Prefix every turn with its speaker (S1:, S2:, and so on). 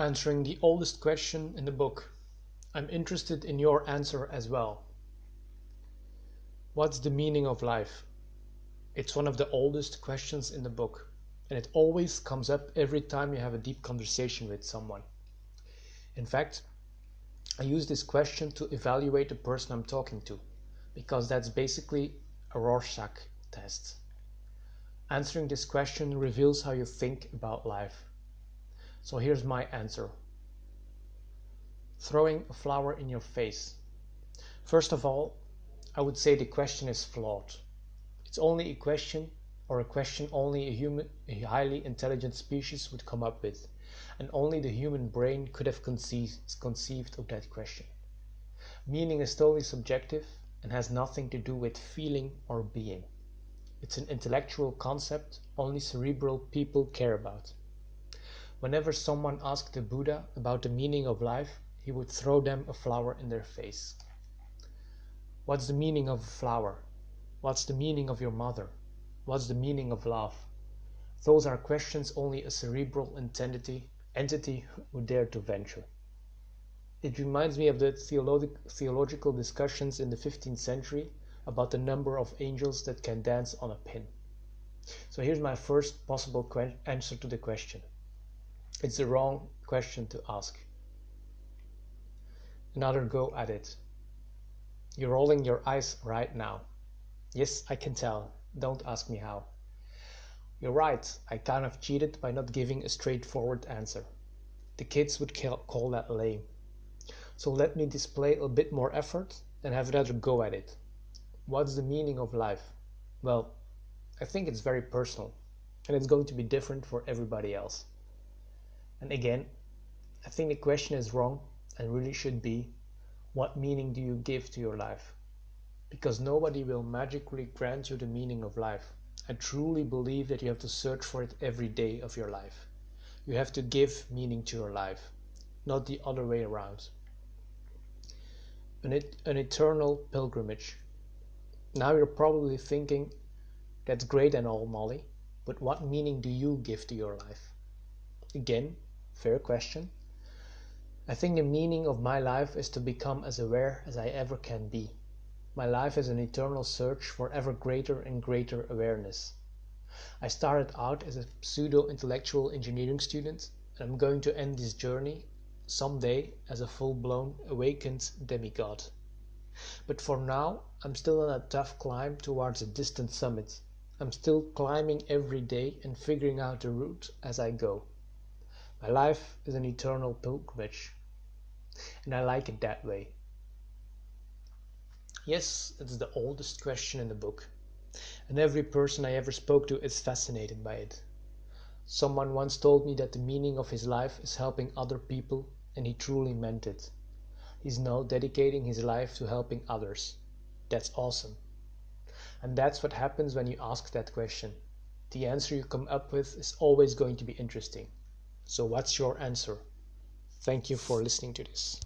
S1: Answering the oldest question in the book. I'm interested in your answer as well. What's the meaning of life? It's one of the oldest questions in the book, and it always comes up every time you have a deep conversation with someone. In fact, I use this question to evaluate the person I'm talking to, because that's basically a Rorschach test. Answering this question reveals how you think about life. So here's my answer. Throwing a flower in your face. First of all, I would say the question is flawed. It's only a question or a question only a human a highly intelligent species would come up with, and only the human brain could have conceived, conceived of that question. Meaning is totally subjective and has nothing to do with feeling or being. It's an intellectual concept only cerebral people care about. Whenever someone asked the Buddha about the meaning of life, he would throw them a flower in their face. What's the meaning of a flower? What's the meaning of your mother? What's the meaning of love? Those are questions only a cerebral entity, entity would dare to venture. It reminds me of the theologic, theological discussions in the 15th century about the number of angels that can dance on a pin. So here's my first possible answer to the question. It's the wrong question to ask. Another go at it. You're rolling your eyes right now. Yes, I can tell. Don't ask me how. You're right, I kind of cheated by not giving a straightforward answer. The kids would call that lame. So let me display a bit more effort and have another go at it. What's the meaning of life? Well, I think it's very personal and it's going to be different for everybody else. And again, I think the question is wrong and really should be what meaning do you give to your life? Because nobody will magically grant you the meaning of life. I truly believe that you have to search for it every day of your life. You have to give meaning to your life, not the other way around. An, et- an eternal pilgrimage. Now you're probably thinking, that's great and all, Molly, but what meaning do you give to your life? Again, Fair question. I think the meaning of my life is to become as aware as I ever can be. My life is an eternal search for ever greater and greater awareness. I started out as a pseudo intellectual engineering student, and I'm going to end this journey someday as a full blown awakened demigod. But for now, I'm still on a tough climb towards a distant summit. I'm still climbing every day and figuring out the route as I go. My life is an eternal pilgrimage, and I like it that way. Yes, it's the oldest question in the book, and every person I ever spoke to is fascinated by it. Someone once told me that the meaning of his life is helping other people, and he truly meant it. He's now dedicating his life to helping others. That's awesome. And that's what happens when you ask that question. The answer you come up with is always going to be interesting. So, what's your answer? Thank you for listening to this.